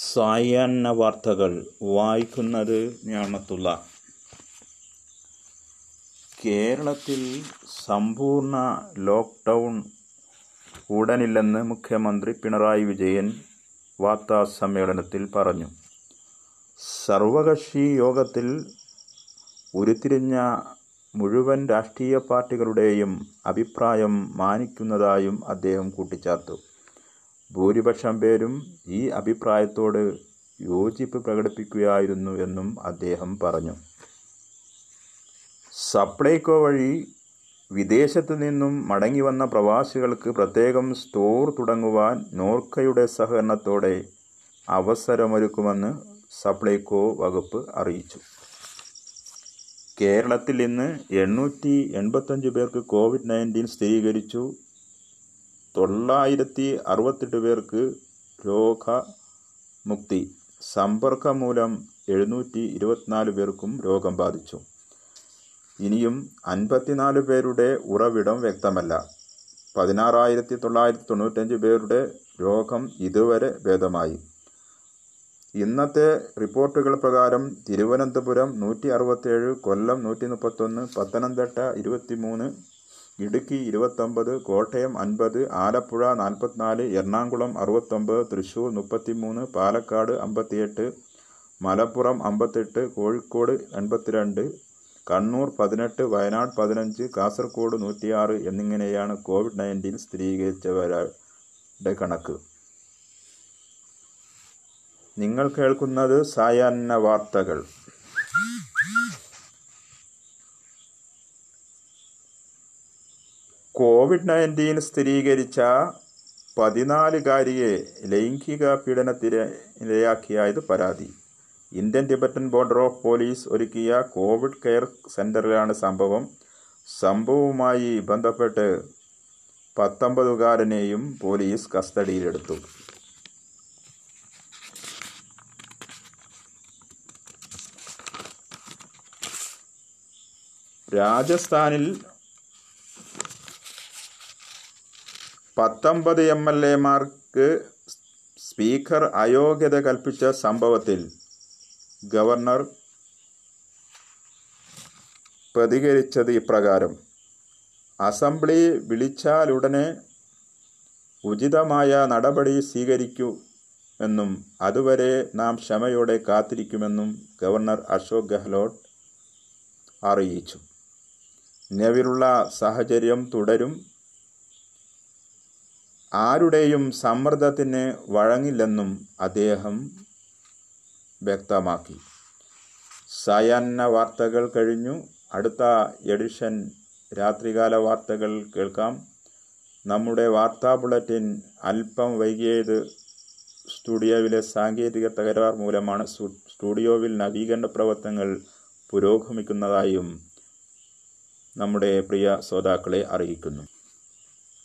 സായാഹ്ന വാർത്തകൾ വായിക്കുന്നത് ഞാമത്തുള്ള കേരളത്തിൽ സമ്പൂർണ ലോക്ക്ഡൗൺ ഉടനില്ലെന്ന് മുഖ്യമന്ത്രി പിണറായി വിജയൻ വാർത്താസമ്മേളനത്തിൽ പറഞ്ഞു. സർവകക്ഷി യോഗത്തിൽ ഉരുത്തിരിഞ്ഞ മുഴുവൻ രാഷ്ട്രീയ പാർട്ടികളുടെയും അഭിപ്രായം മാനിക്കുന്നതായും അദ്ദേഹം കൂട്ടിച്ചേർത്തു. ഭൂരിപക്ഷം പേരും ഈ അഭിപ്രായത്തോട് യോജിപ്പ് പ്രകടിപ്പിക്കുകയായിരുന്നു എന്നും അദ്ദേഹം പറഞ്ഞു. സപ്ലൈകോ വഴി വിദേശത്തു നിന്നും മടങ്ങി വന്ന പ്രവാസികൾക്ക് പ്രത്യേകം സ്റ്റോർ തുടങ്ങുവാൻ നോർക്കയുടെ സഹകരണത്തോടെ അവസരമൊരുക്കുമെന്ന് സപ്ലൈകോ വകുപ്പ് അറിയിച്ചു. കേരളത്തിൽ ഇന്ന് എണ്ണൂറ്റി എൺപത്തഞ്ച് പേർക്ക് കോവിഡ് നയന്റീൻ സ്ഥിരീകരിച്ചു. തൊള്ളായിരത്തി അറുപത്തെട്ട് പേർക്ക് രോഗമുക്തി. സമ്പർക്കം മൂലം എഴുന്നൂറ്റി ഇരുപത്തിനാല് പേർക്കും രോഗം ബാധിച്ചു. ഇനിയും അൻപത്തിനാല് പേരുടെ ഉറവിടം വ്യക്തമല്ല. പതിനാറായിരത്തി തൊള്ളായിരത്തി തൊണ്ണൂറ്റഞ്ച് പേരുടെ രോഗം ഇതുവരെ ഭേദമായി. ഇന്നത്തെ റിപ്പോർട്ടുകൾ പ്രകാരം തിരുവനന്തപുരം നൂറ്റി അറുപത്തേഴ് കൊല്ലം നൂറ്റി മുപ്പത്തൊന്ന് പത്തനംതിട്ട ഇരുപത്തിമൂന്ന് ഇടുക്കി ഇരുപത്തൊമ്പത് കോട്ടയം അൻപത് ആലപ്പുഴ നാൽപ്പത്തിനാല് എറണാകുളം അറുപത്തൊമ്പത് തൃശ്ശൂർ മുപ്പത്തിമൂന്ന് പാലക്കാട് അമ്പത്തിയെട്ട് മലപ്പുറം അമ്പത്തെട്ട് കോഴിക്കോട് എൺപത്തിരണ്ട് കണ്ണൂർ പതിനെട്ട് വയനാട് പതിനഞ്ച് കാസർഗോഡ് നൂറ്റിയാറ് എന്നിങ്ങനെയാണ് കോവിഡ് നയന്റീൻ സ്ഥിരീകരിച്ചവരുടെ കണക്ക്. നിങ്ങൾ കേൾക്കുന്നത് സായാഹ്ന വാർത്തകൾ. കോവിഡ് നയന്റീൻ സ്ഥിരീകരിച്ച പതിനാലുകാരിയെ ലൈംഗിക പീഡനത്തിനിരയാക്കിയായത് പരാതി. Indian Tibetan border of police ഒരുക്കിയ കോവിഡ് കെയർ സെന്ററിലാണ് സംഭവം. സംഭവവുമായി ബന്ധപ്പെട്ട് പത്തൊമ്പതുകാരനെയും പോലീസ് കസ്റ്റഡിയിലെടുത്തു. രാജസ്ഥാനിൽ പത്തൊമ്പത് എം എൽ എമാർക്ക് സ്പീക്കർ അയോഗ്യത കൽപ്പിച്ച സംഭവത്തിൽ ഗവർണർ പ്രതികരിച്ചത് ഇപ്രകാരം. അസംബ്ലി വിളിച്ചാലുടനെ ഉചിതമായ നടപടി സ്വീകരിക്കൂ എന്നും അതുവരെ നാം ക്ഷമയോടെ കാത്തിരിക്കുമെന്നും ഗവർണർ അശോക് ഗെഹ്ലോട്ട് അറിയിച്ചു. നിലവിലുള്ള സാഹചര്യം തുടരും. ആരുടെയും സമ്മർദ്ദത്തിന് വഴങ്ങില്ലെന്നും അദ്ദേഹം വ്യക്തമാക്കി. സായാഹ്ന വാർത്തകൾ കഴിഞ്ഞു. അടുത്ത എഡിഷൻ രാത്രികാല വാർത്തകൾ കേൾക്കാം. നമ്മുടെ വാർത്താ ബുള്ളറ്റിൻ അല്പം വൈകിയത് സ്റ്റുഡിയോവിലെ സാങ്കേതിക തകരാർ മൂലമാണ് സ്റ്റുഡിയോവിൽ നവീകരണ പ്രവർത്തനങ്ങൾ പുരോഗമിക്കുന്നതായും നമ്മുടെ പ്രിയ ശ്രോതാക്കളെ അറിയിക്കുന്നു.